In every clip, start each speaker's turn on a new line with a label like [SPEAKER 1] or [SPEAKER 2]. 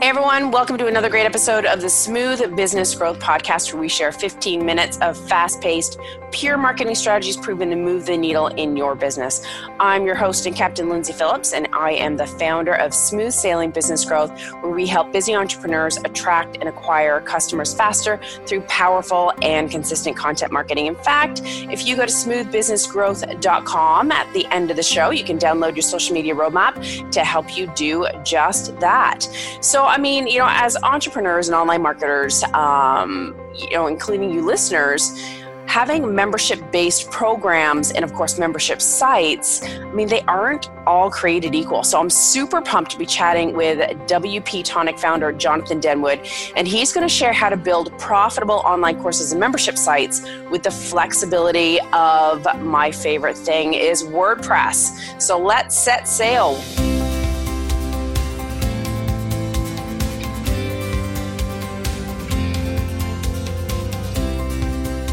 [SPEAKER 1] Hey everyone, welcome to another great episode of the Smooth Business Growth Podcast, where we share 15 minutes of fast paced, pure marketing strategies proven to move the needle in your business. I'm your host and Captain Lindsay Phillips, and I am the founder of Smooth Sailing Business Growth, where we help busy entrepreneurs attract and acquire customers faster through powerful and consistent content marketing. In fact, if you go to smoothbusinessgrowth.com at the end of the show, you can download your social media roadmap to help you do just that. So, I mean, you know, as entrepreneurs and online marketers, um, you know, including you listeners, having membership based programs and, of course, membership sites, I mean, they aren't all created equal. So I'm super pumped to be chatting with WP Tonic founder Jonathan Denwood, and he's going to share how to build profitable online courses and membership sites with the flexibility of my favorite thing is WordPress. So let's set sail.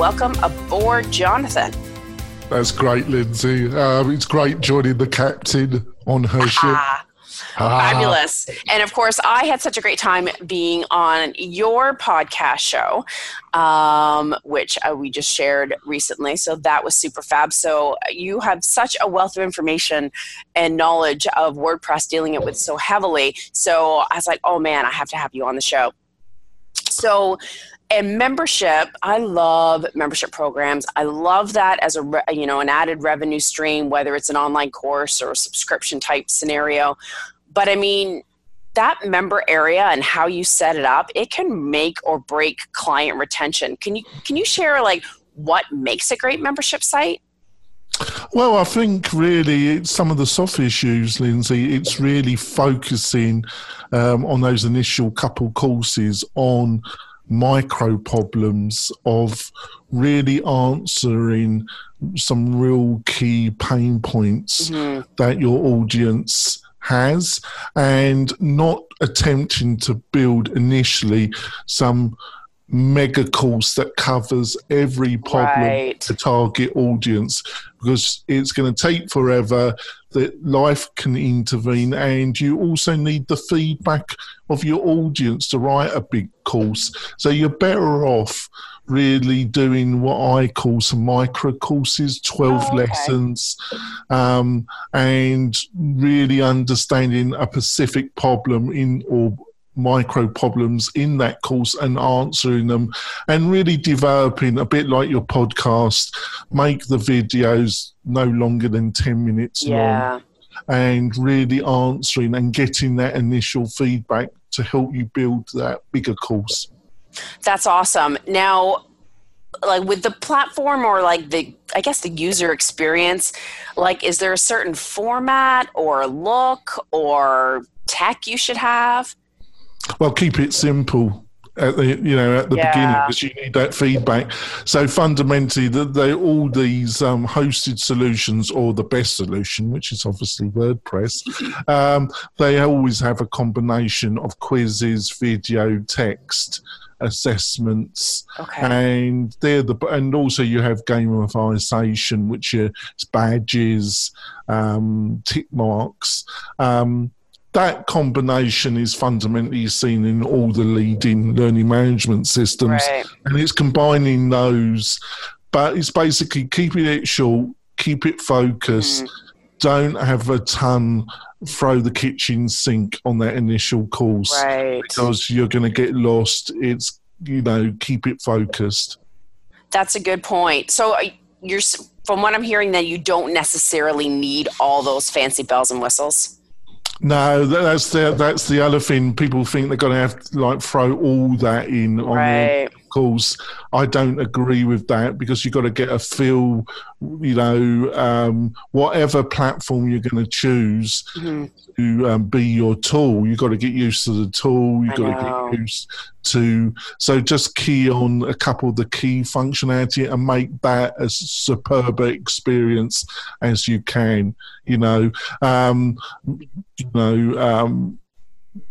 [SPEAKER 1] Welcome aboard, Jonathan.
[SPEAKER 2] That's great, Lindsay. Um, it's great joining the captain on her ship. Ah,
[SPEAKER 1] fabulous. And of course, I had such a great time being on your podcast show, um, which uh, we just shared recently. So that was super fab. So you have such a wealth of information and knowledge of WordPress dealing it with so heavily. So I was like, oh man, I have to have you on the show. So and membership i love membership programs. I love that as a re, you know an added revenue stream whether it's an online course or a subscription type scenario. But i mean that member area and how you set it up it can make or break client retention. Can you can you share like what makes a great membership site?
[SPEAKER 2] Well, I think really it's some of the soft issues, Lindsay. It's really focusing um, on those initial couple courses on micro problems of really answering some real key pain points mm-hmm. that your audience has and not attempting to build initially some mega course that covers every problem right. to target audience because it's going to take forever that life can intervene and you also need the feedback of your audience to write a big course so you're better off really doing what I call some micro courses, 12 oh, okay. lessons, um, and really understanding a specific problem in or micro problems in that course and answering them and really developing a bit like your podcast make the videos no longer than 10 minutes yeah. long and really answering and getting that initial feedback to help you build that bigger course.
[SPEAKER 1] That's awesome. Now like with the platform or like the i guess the user experience like is there a certain format or look or tech you should have
[SPEAKER 2] well, keep it simple at the you know at the yeah. beginning because you need that feedback. So fundamentally, that they all these um, hosted solutions or the best solution, which is obviously WordPress, um, they always have a combination of quizzes, video, text assessments okay. and they're the and also you have gamification which is badges um, tick marks um, that combination is fundamentally seen in all the leading learning management systems, right. and it's combining those. But it's basically keeping it short, keep it focused. Mm. Don't have a ton throw the kitchen sink on that initial course right. because you're going to get lost. It's you know keep it focused.
[SPEAKER 1] That's a good point. So uh, you're from what I'm hearing that you don't necessarily need all those fancy bells and whistles.
[SPEAKER 2] No, that's the that's the other thing. People think they're going to have to like throw all that in on right. Course. I don't agree with that because you've got to get a feel. You know, um, whatever platform you're going to choose mm-hmm. to um, be your tool, you've got to get used to the tool. You've got to get used to. So just key on a couple of the key functionality and make that as superb experience as you can. You know, um, you know, um,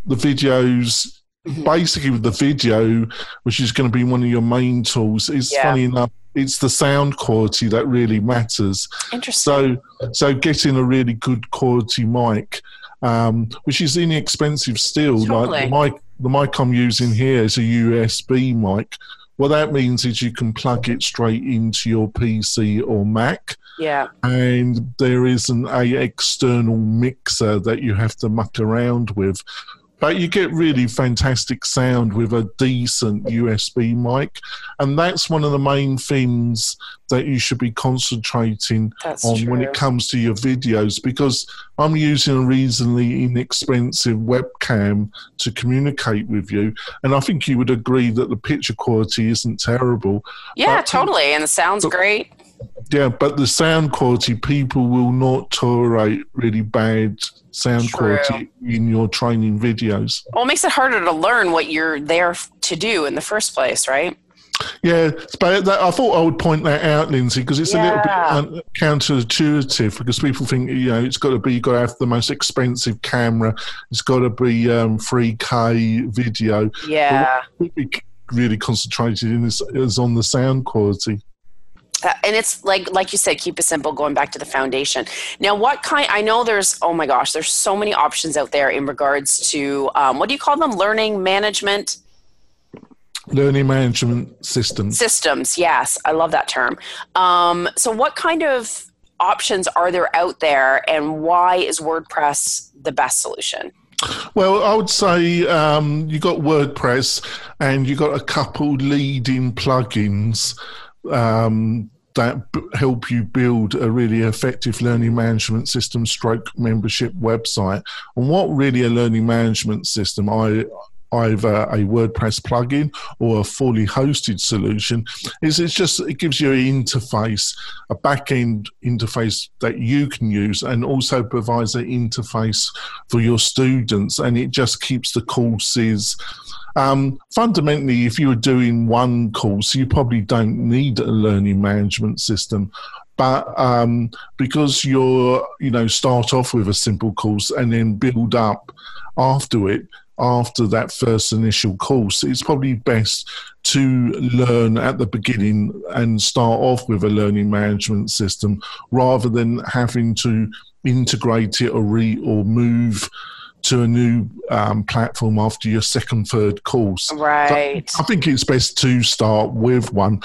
[SPEAKER 2] the videos. Basically with the video, which is going to be one of your main tools, it's yeah. funny enough. It's the sound quality that really matters.
[SPEAKER 1] Interesting.
[SPEAKER 2] So, so getting a really good quality mic um, which is inexpensive still.
[SPEAKER 1] Totally.
[SPEAKER 2] Like the mic, the mic I'm using here is a USB mic. What that means is you can plug it straight into your PC or Mac.
[SPEAKER 1] Yeah.
[SPEAKER 2] And there isn't a external mixer that you have to muck around with. But you get really fantastic sound with a decent USB mic. And that's one of the main things that you should be concentrating
[SPEAKER 1] That's
[SPEAKER 2] on when it comes to your videos because I'm using a reasonably inexpensive webcam to communicate with you. And I think you would agree that the picture quality isn't terrible.
[SPEAKER 1] Yeah,
[SPEAKER 2] But- um,
[SPEAKER 1] totally. And the sound's
[SPEAKER 2] but-
[SPEAKER 1] great.
[SPEAKER 2] Yeah, but the sound quality, people will not tolerate really bad sound
[SPEAKER 1] True.
[SPEAKER 2] quality in your training videos.
[SPEAKER 1] Well, it makes it harder to learn what you're there to do in the first place, right?
[SPEAKER 2] Yeah, but that, I thought I would point that out, Lindsay, because it's a little bit un- counterintuitive. Because people think you know it's got to be you've got to have the most expensive camera, it's got to be um, 3K video.
[SPEAKER 1] Yeah.
[SPEAKER 2] Really concentrated in is, is on the sound quality.
[SPEAKER 1] Uh, and it's like like you said keep it simple going back to the foundation. Now what kind i know there's oh my gosh there's so many options out there in regards to um, what do you call them? Learning management?
[SPEAKER 2] Learning management systems.
[SPEAKER 1] systems yes. I love that term. Um, so what kind of options are there out there and why is wordpress the best solution?
[SPEAKER 2] Well, I would say um, you got WordPress and you got a couple leading plugins um, that b- help you build a really effective learning management system stroke membership website. And what really a learning management system, I either a WordPress plugin or a fully hosted solution is it's just it gives you an interface, a back end interface that you can use and also provides an interface for your students and it just keeps the courses um, fundamentally if you were doing one course you probably don't need a learning management system. But um, because you're you know start off with a simple course and then build up after it after that first initial course it's probably best to learn at the beginning and start off with a learning management system rather than having to integrate it or re or move to a new um, platform after your second third course
[SPEAKER 1] right
[SPEAKER 2] I think it's best to start with one,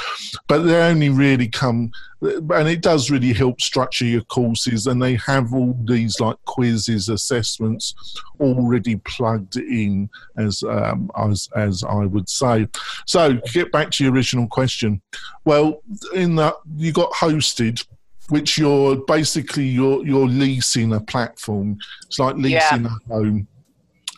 [SPEAKER 2] but they only really come, and it does really help structure your courses. And they have all these like quizzes, assessments already plugged in, as um, as as I would say. So get back to your original question. Well, in that you got hosted. Which you're basically you're you're leasing a platform. It's like leasing a home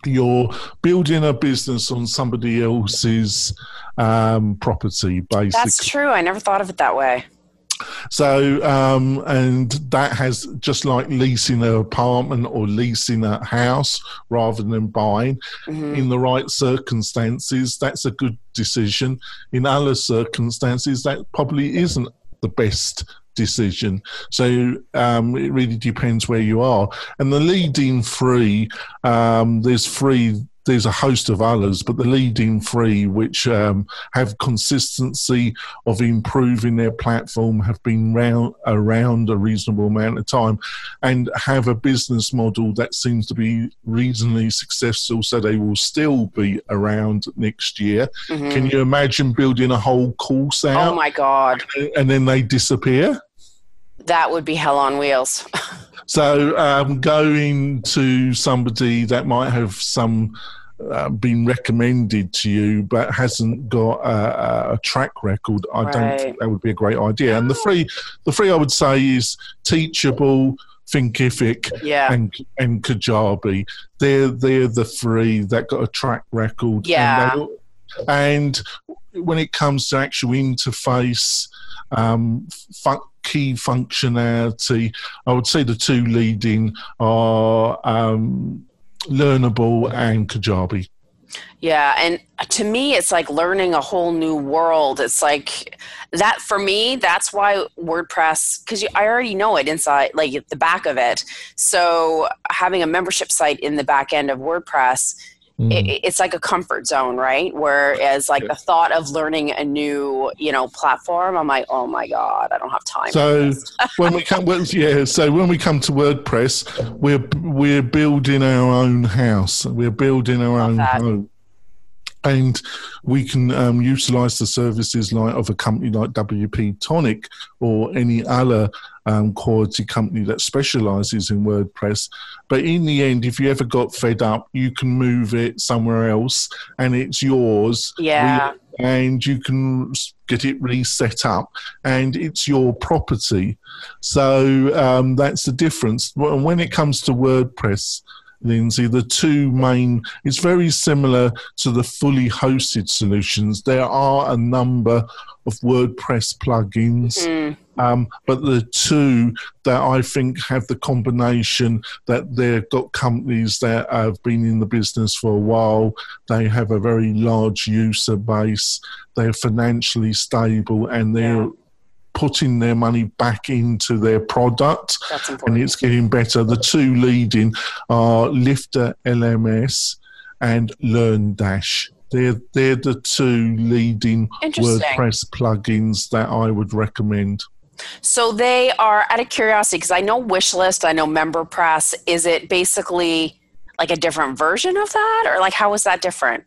[SPEAKER 2] you're building a business on somebody else's um, property, basically.
[SPEAKER 1] that's true i never thought of it that way
[SPEAKER 2] So, um, and that has just like leasing an apartment or leasing a house rather than buying.
[SPEAKER 1] Mhm.
[SPEAKER 2] In the right circumstances, that's a good decision. In other circumstances, that probably isn't the best decision. So um, it really depends where you are. And the leading three, um, there's three. There's a host of others, but the leading three, which um, have consistency of improving their platform, have been round, around a reasonable amount of time, and have a business model that seems to be reasonably successful. So they will still be around next year.
[SPEAKER 1] Mhm.
[SPEAKER 2] Can you imagine building a whole course out?
[SPEAKER 1] oh my god
[SPEAKER 2] and then they disappear?
[SPEAKER 1] That would be hell on wheels
[SPEAKER 2] So um, going to somebody that might have some uh, been recommended to you but hasn't got a, a track record, I don't think that would be a great idea. And the three, the three I would say is Teachable, Thinkific,
[SPEAKER 1] yeah
[SPEAKER 2] and and Kajabi. They're they're the three that got a track record.
[SPEAKER 1] Yeah.
[SPEAKER 2] And, when it comes to actual interface, um, fun- key functionality, I would say the two leading are um, Learnable and Kajabi.
[SPEAKER 1] Yeah, and to me, it's like learning a whole new world. It's like that for me. That's why WordPress, because I already know it inside, like the back of it. So having a membership site in the back end of WordPress mm. it, it's like a comfort zone, right? Whereas like the thought of learning a new, you know, platform, I'm like, oh my god, I don't have time.
[SPEAKER 2] So when we come, well, yeah, so when we come to WordPress, we're we're building our own house. We're building our Love own that. home and we can um, utilize the services like of a company like WP Tonic or any other um, quality company that specializes in WordPress. But in the end, if you ever got fed up, you can move it somewhere else and it's yours.
[SPEAKER 1] Yeah.
[SPEAKER 2] And you can get it reset up and it's your property. So um, that's the difference. When it comes to WordPress, Lindsay, the two main, it's very similar to the fully hosted solutions. There are a number of WordPress plugins, mm. um, but the two that I think have the combination that they've got companies that have been in the business for a while, they have a very large user base, they're financially stable, and they're yeah putting their money back into their product and it's getting better. The two leading are Lifter LMS and LearnDash. They're, they're the two leading WordPress plugins that I would recommend.
[SPEAKER 1] So they are out of curiosity because I know Wishlist, I know MemberPress. Is it basically like a different version of that, or like how is that different?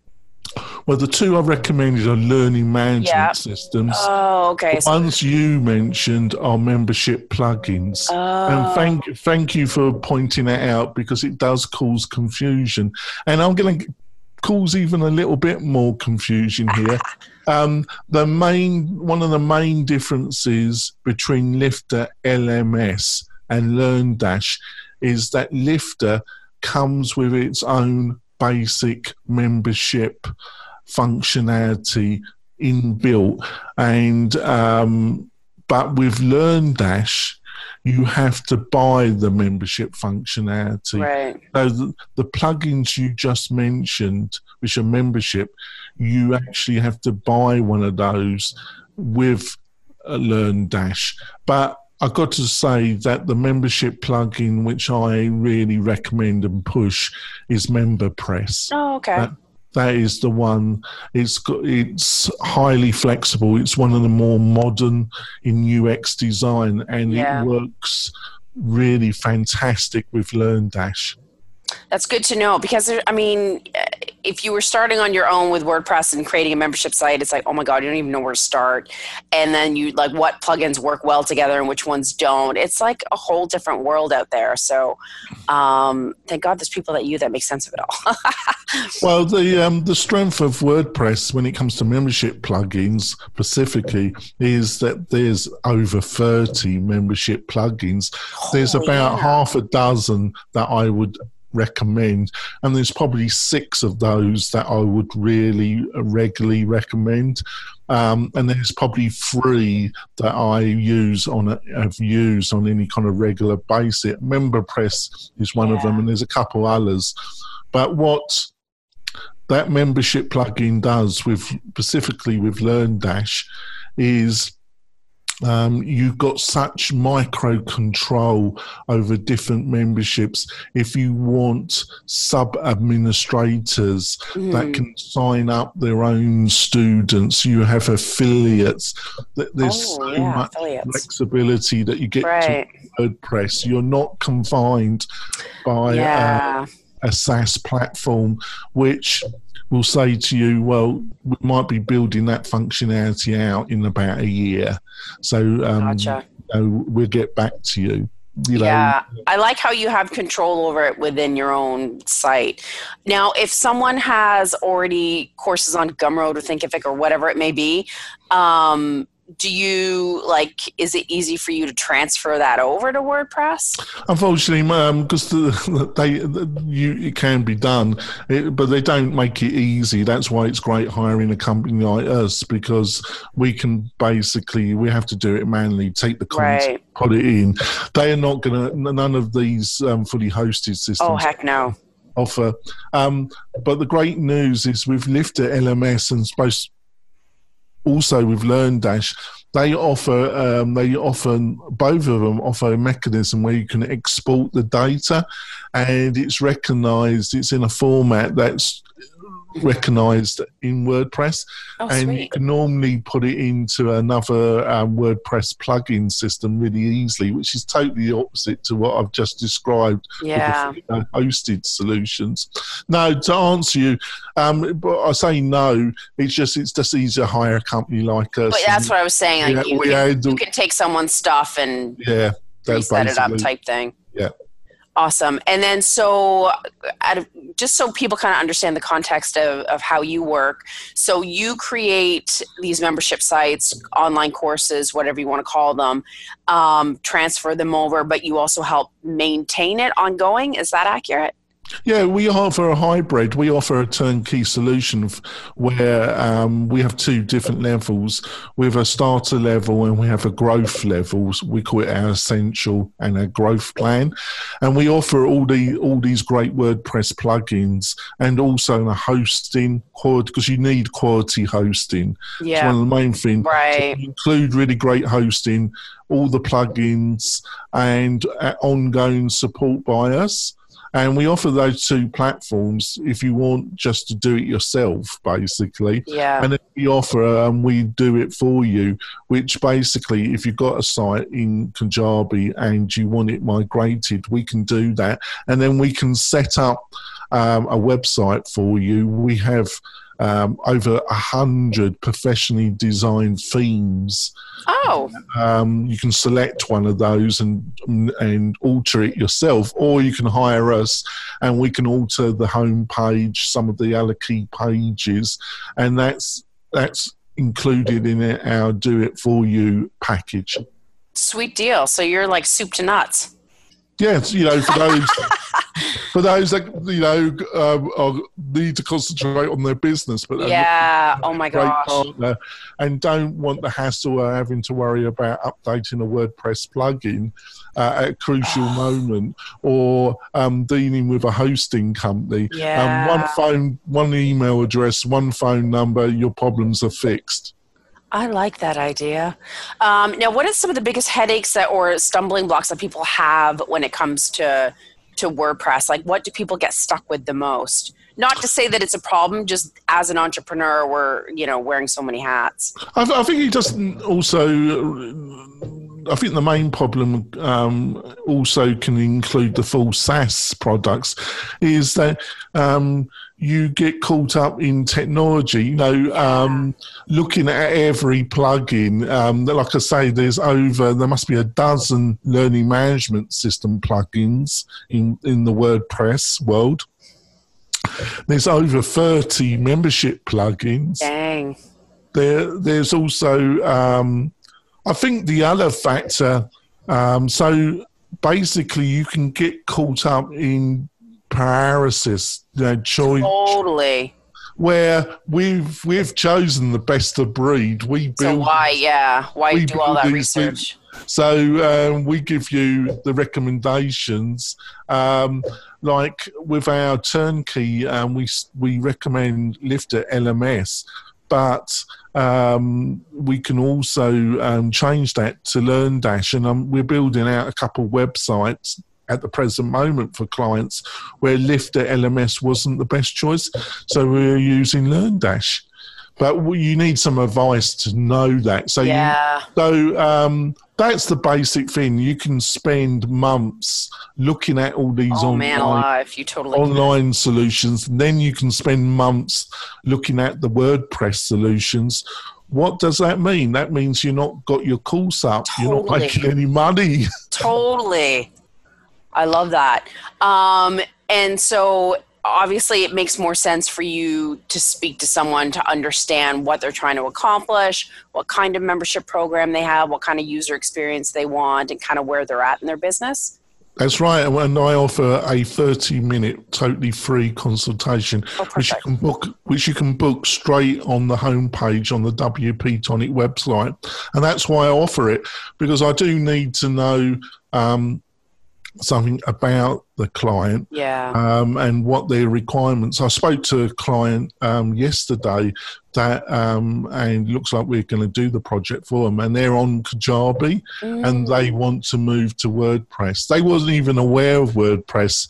[SPEAKER 2] Well, the two I recommended are learning management systems.
[SPEAKER 1] Oh, okay.
[SPEAKER 2] The ones you mentioned are membership plugins.
[SPEAKER 1] Oh.
[SPEAKER 2] And thank thank you for pointing that out because it does cause confusion. And I'm going to cause even a little bit more confusion here. um, the main one of the main differences between Lifter LMS and LearnDash is that Lifter comes with its own basic membership functionality inbuilt. And um, but with LearnDash, you have to buy the membership functionality.
[SPEAKER 1] Right.
[SPEAKER 2] So the, the plugins you just mentioned, which are membership, you actually have to buy one of those with LearnDash. But I've got to say that the membership plugin, which I really recommend and push, is MemberPress.
[SPEAKER 1] Oh, okay.
[SPEAKER 2] That, that is the one. It's got, it's highly flexible. It's one of the more modern in UX design, and yeah. it works really fantastic with LearnDash.
[SPEAKER 1] That's good to know because I mean, if you were starting on your own with WordPress and creating a membership site, it's like, oh my god, you don't even know where to start. And then you like what plugins work well together and which ones don't. It's like a whole different world out there. So, um, thank God there's people like you that make sense of it all.
[SPEAKER 2] well, the um, the strength of WordPress when it comes to membership plugins specifically is that there's over thirty membership plugins. There's about yeah. half a dozen that I would recommend, and there's probably six of those that I would really regularly recommend. Um, and there's probably three that I use on a, have used on any kind of regular basis. MemberPress is one yeah. of them, and there's a couple others. But what that membership plugin does with specifically with LearnDash is um, you've got such micro control over different memberships. If you want sub administrators mm. that can sign up their own students, you have affiliates. There's oh, so yeah, much affiliates. flexibility that you get right. to WordPress. You're not confined by uh, yeah. uh, a SaaS platform, which will say to you, well, we might be building that functionality out in about a year. So um, gotcha. you know, we'll get back to you. You know,
[SPEAKER 1] yeah, I like how you have control over it within your own site. Now, if someone has already courses on Gumroad or Thinkific or whatever it may be, um, do you like is it easy for you to transfer that over to wordpress?
[SPEAKER 2] Unfortunately because um, they the, you it can be done it, but they don't make it easy. That's why it's great hiring a company like us because we can basically we have to do it manually take the content right. put it in. They are not gonna none of these um, fully hosted systems
[SPEAKER 1] oh heck no.
[SPEAKER 2] offer. Um, but the great news is with lifter lms and supposed also with LearnDash, they offer um, they offer both of them offer a mechanism where you can export the data, and it's recognised. It's in a format that's recognized in WordPress,
[SPEAKER 1] Oh,
[SPEAKER 2] and
[SPEAKER 1] sweet.
[SPEAKER 2] you can normally put it into another um, WordPress plugin system really easily, which is totally opposite to what I've just described
[SPEAKER 1] Yeah.
[SPEAKER 2] with the you know, hosted solutions. No, to answer you, um, but I say no. It's just it's just easier to hire a company like us.
[SPEAKER 1] But that's what I was saying. Like
[SPEAKER 2] yeah,
[SPEAKER 1] you,
[SPEAKER 2] we
[SPEAKER 1] can, you can take someone's stuff and
[SPEAKER 2] yeah, that's
[SPEAKER 1] reset it up type thing.
[SPEAKER 2] Yeah.
[SPEAKER 1] Awesome. And then so just so people kind of understand the context of, of how you work. So you create these membership sites, online courses, whatever you want to call them, um, transfer them over, but you also help maintain it ongoing. Is that accurate?
[SPEAKER 2] Yeah, we offer a hybrid. We offer a turnkey solution where um, we have two different levels. We have a starter level and we have a growth level. We call it our essential and our growth plan. And we offer all the all these great WordPress plugins and also a hosting quality because you need quality hosting. It's
[SPEAKER 1] Yeah.
[SPEAKER 2] one of the main things.
[SPEAKER 1] Right.
[SPEAKER 2] So we include really great hosting, all the plugins, and uh, ongoing support by us. And we offer those two platforms if you want just to do it yourself, basically.
[SPEAKER 1] Yeah.
[SPEAKER 2] And then we offer and we do it for you, which basically, if you've got a site in Kajabi and you want it migrated, we can do that. And then we can set up um, a website for you. We have um, over a hundred professionally designed themes.
[SPEAKER 1] Oh,
[SPEAKER 2] Um, you can select one of those and and alter it yourself, or you can hire us, and we can alter the home page, some of the other key pages, and that's that's included in our do it for you package.
[SPEAKER 1] sweet deal. So you're like soup to nuts.
[SPEAKER 2] Yes, you know, for those for those that you know um, need to concentrate on their business, but
[SPEAKER 1] Yeah. Oh my gosh.
[SPEAKER 2] partner and don't want the hassle of having to worry about updating a WordPress plugin uh, at a crucial moment or um, dealing with a hosting company.
[SPEAKER 1] Yeah.
[SPEAKER 2] Um, one phone, one email address, one phone number, your problems are fixed.
[SPEAKER 1] I like that idea. Um, now, what are some of the biggest headaches that or stumbling blocks that people have when it comes to to WordPress? Like, what do people get stuck with the most? Not to say that it's a problem, just as an entrepreneur, we're you know wearing so many hats.
[SPEAKER 2] I, I think it doesn't also. I think the main problem um, also can include the full SaaS products, is that um, you get caught up in technology. You know, um, looking at every plugin. Um, like I say, there's over there must be a dozen learning management system plugins in in the WordPress world. There's over 30 membership plugins
[SPEAKER 1] Dang.
[SPEAKER 2] there there's also um, I think the other factor um, so basically you can get caught up in paralysis you know choice
[SPEAKER 1] Totally.
[SPEAKER 2] where we've we've chosen the best of breed we
[SPEAKER 1] So
[SPEAKER 2] build
[SPEAKER 1] why, yeah, why do all that research?
[SPEAKER 2] so um, we give you the recommendations. Um, like with our turnkey, um, we we recommend Lifter LMS, but um, we can also um, change that to LearnDash, and um, we're building out a couple of websites at the present moment for clients where Lifter LMS wasn't the best choice, so we're using LearnDash. But you need some advice to know that. So you so um, that's the basic thing. You can spend months looking at all these
[SPEAKER 1] Oh
[SPEAKER 2] online,
[SPEAKER 1] totally.
[SPEAKER 2] online solutions. And then you can spend months looking at the WordPress solutions. What does that mean? That means you're not got your course up. You're not making any money.
[SPEAKER 1] Totally. I love that. Um, and so obviously it makes more sense for you to speak to someone to understand what they're trying to accomplish, what kind of membership program they have, what kind of user experience they want, and kind of where they're at in their business.
[SPEAKER 2] That's right. And I offer a 30 minute totally free consultation,
[SPEAKER 1] Oh,
[SPEAKER 2] which you can book, which you can book straight on the homepage on the WP Tonic website. And that's why I offer it because I do need to know um, something about the client
[SPEAKER 1] Yeah.
[SPEAKER 2] um, and what their requirements. I spoke to a client um, yesterday that, um, and looks like we're going to do the project for them, and they're on Kajabi and they want to move to WordPress. They wasn't even aware of WordPress,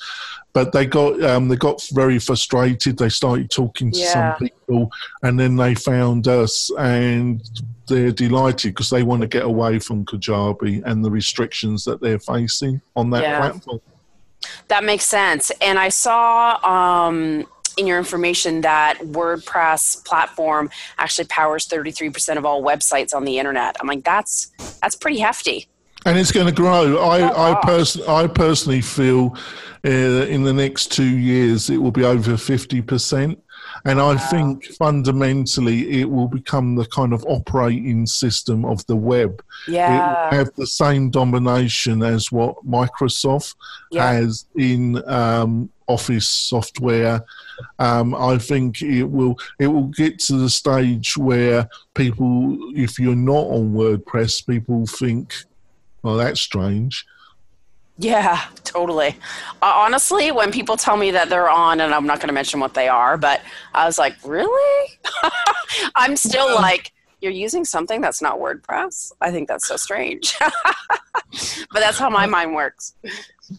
[SPEAKER 2] but they got um, they got very frustrated. They started talking to
[SPEAKER 1] Yeah.
[SPEAKER 2] some people, and then they found us, and they're delighted because they want to get away from Kajabi and the restrictions that they're facing on that
[SPEAKER 1] Yeah.
[SPEAKER 2] platform.
[SPEAKER 1] That makes sense. And I saw um, in your information that WordPress platform actually powers 33% of all websites on the internet. I'm like, that's that's pretty hefty.
[SPEAKER 2] and it's going to grow. I,
[SPEAKER 1] Oh,
[SPEAKER 2] I, pers- I personally feel uh, in the next two years it will be over 50%. And I think fundamentally it will become the kind of operating system of the web. It
[SPEAKER 1] Yeah.
[SPEAKER 2] will have the same domination as what Microsoft
[SPEAKER 1] Yeah.
[SPEAKER 2] has in um, Office software. Um, I think it will it will get to the stage where people, if you're not on WordPress, people think, well, that's strange.
[SPEAKER 1] Yeah, totally. Uh, honestly, when people tell me that they're on, and I'm not going to mention what they are, but I was like, really? I'm still like, you're using something that's not WordPress? I think that's so strange. but that's how my mind works.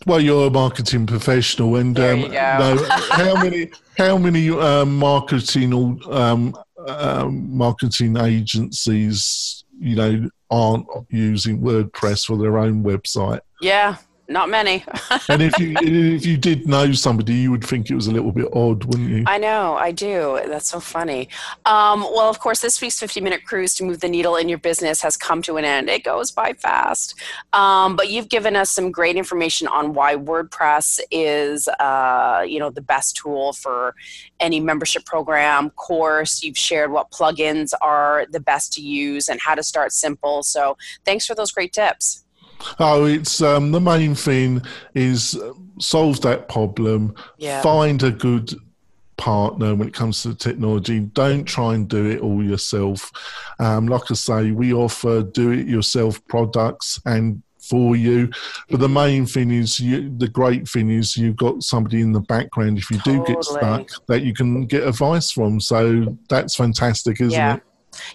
[SPEAKER 2] Well, you're a marketing professional, and um,
[SPEAKER 1] you go.
[SPEAKER 2] no, how many how many um, marketing um, um, marketing agencies you know aren't using WordPress for their own website?
[SPEAKER 1] Yeah, not many.
[SPEAKER 2] And if you if you did know somebody, you would think it was a little bit odd, wouldn't you?
[SPEAKER 1] I know, I do. That's so funny. Um, well, of course, this week's 50 minute cruise to move the needle in your business has come to an end. It goes by fast. Um, but you've given us some great information on why WordPress is, uh, you know, the best tool for any membership program, course. You've shared what plugins are the best to use and how to start simple. So thanks for those great tips.
[SPEAKER 2] Oh, it's um, the main thing is uh, solve that problem.
[SPEAKER 1] Yeah.
[SPEAKER 2] Find a good partner when it comes to the technology. Don't try and do it all yourself. Um, like I say, we offer do-it-yourself products and for you. But the main thing is, you, the great thing is, you've got somebody in the background. If you do get stuck, that you can get advice from. So that's fantastic, isn't
[SPEAKER 1] Yeah.
[SPEAKER 2] it?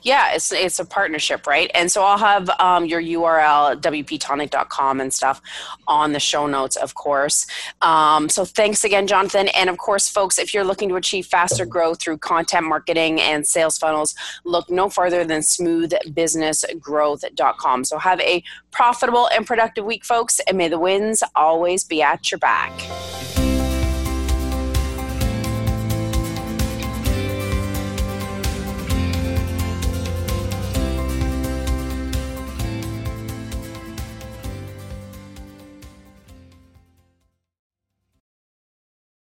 [SPEAKER 1] Yeah, it's it's a partnership, right? And so I'll have um, your URL wptonic.com and stuff on the show notes, of course. Um, so thanks again, Jonathan. And of course, folks, if you're looking to achieve faster growth through content marketing and sales funnels, look no further than smoothbusinessgrowth.com. So have a profitable and productive week, folks, and may the wins always be at your back.